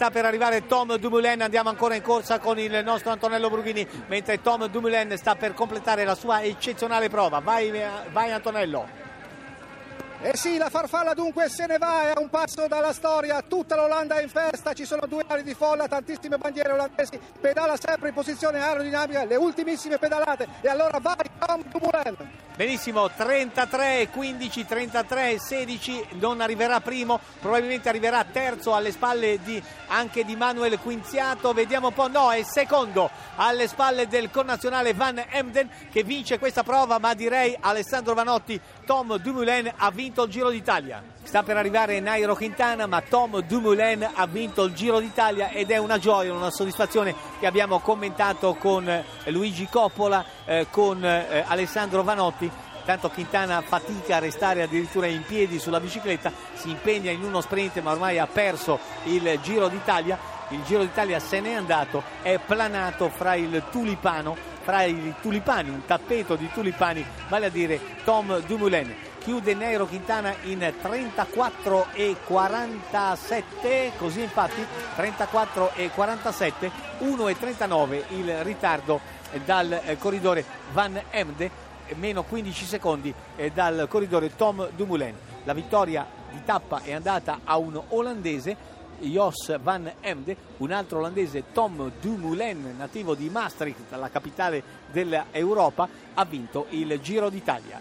sta per arrivare Tom Dumoulin, andiamo ancora in corsa con il nostro Antonello Brughini, mentre Tom Dumoulin sta per completare la sua eccezionale prova. Vai, vai Antonello. E eh sì, la farfalla dunque se ne va, è a un passo dalla storia, tutta l'Olanda è in festa, ci sono due ali di folla, tantissime bandiere olandesi, pedala sempre in posizione aerodinamica, le ultimissime pedalate e allora vai Tom Dumoulin. Benissimo, 33, 15, 33, 16, non arriverà primo, probabilmente arriverà terzo alle spalle di, anche di Manuel Quinziato, vediamo un po', no, è secondo alle spalle del connazionale Van Emden che vince questa prova, ma direi Alessandro Vanotti, Tom Dumoulin ha vinto il Giro d'Italia. Sta per arrivare Nairo Quintana, ma Tom Dumoulin ha vinto il Giro d'Italia ed è una gioia, una soddisfazione che abbiamo commentato con Luigi Coppola, eh, con eh, Alessandro Vanotti tanto Quintana fatica a restare addirittura in piedi sulla bicicletta, si impegna in uno sprint ma ormai ha perso il Giro d'Italia, il Giro d'Italia se n'è andato, è planato fra il tulipano, fra i tulipani, un tappeto di tulipani, vale a dire Tom Dumoulin. Chiude Nero Quintana in 34 e 47, così infatti 34 e 47, 1 e 39 il ritardo dal corridore Van Emde meno 15 secondi eh, dal corridore Tom Dumoulin. La vittoria di tappa è andata a un olandese, Jos van Emde, un altro olandese Tom Dumoulin, nativo di Maastricht, la capitale dell'Europa, ha vinto il Giro d'Italia.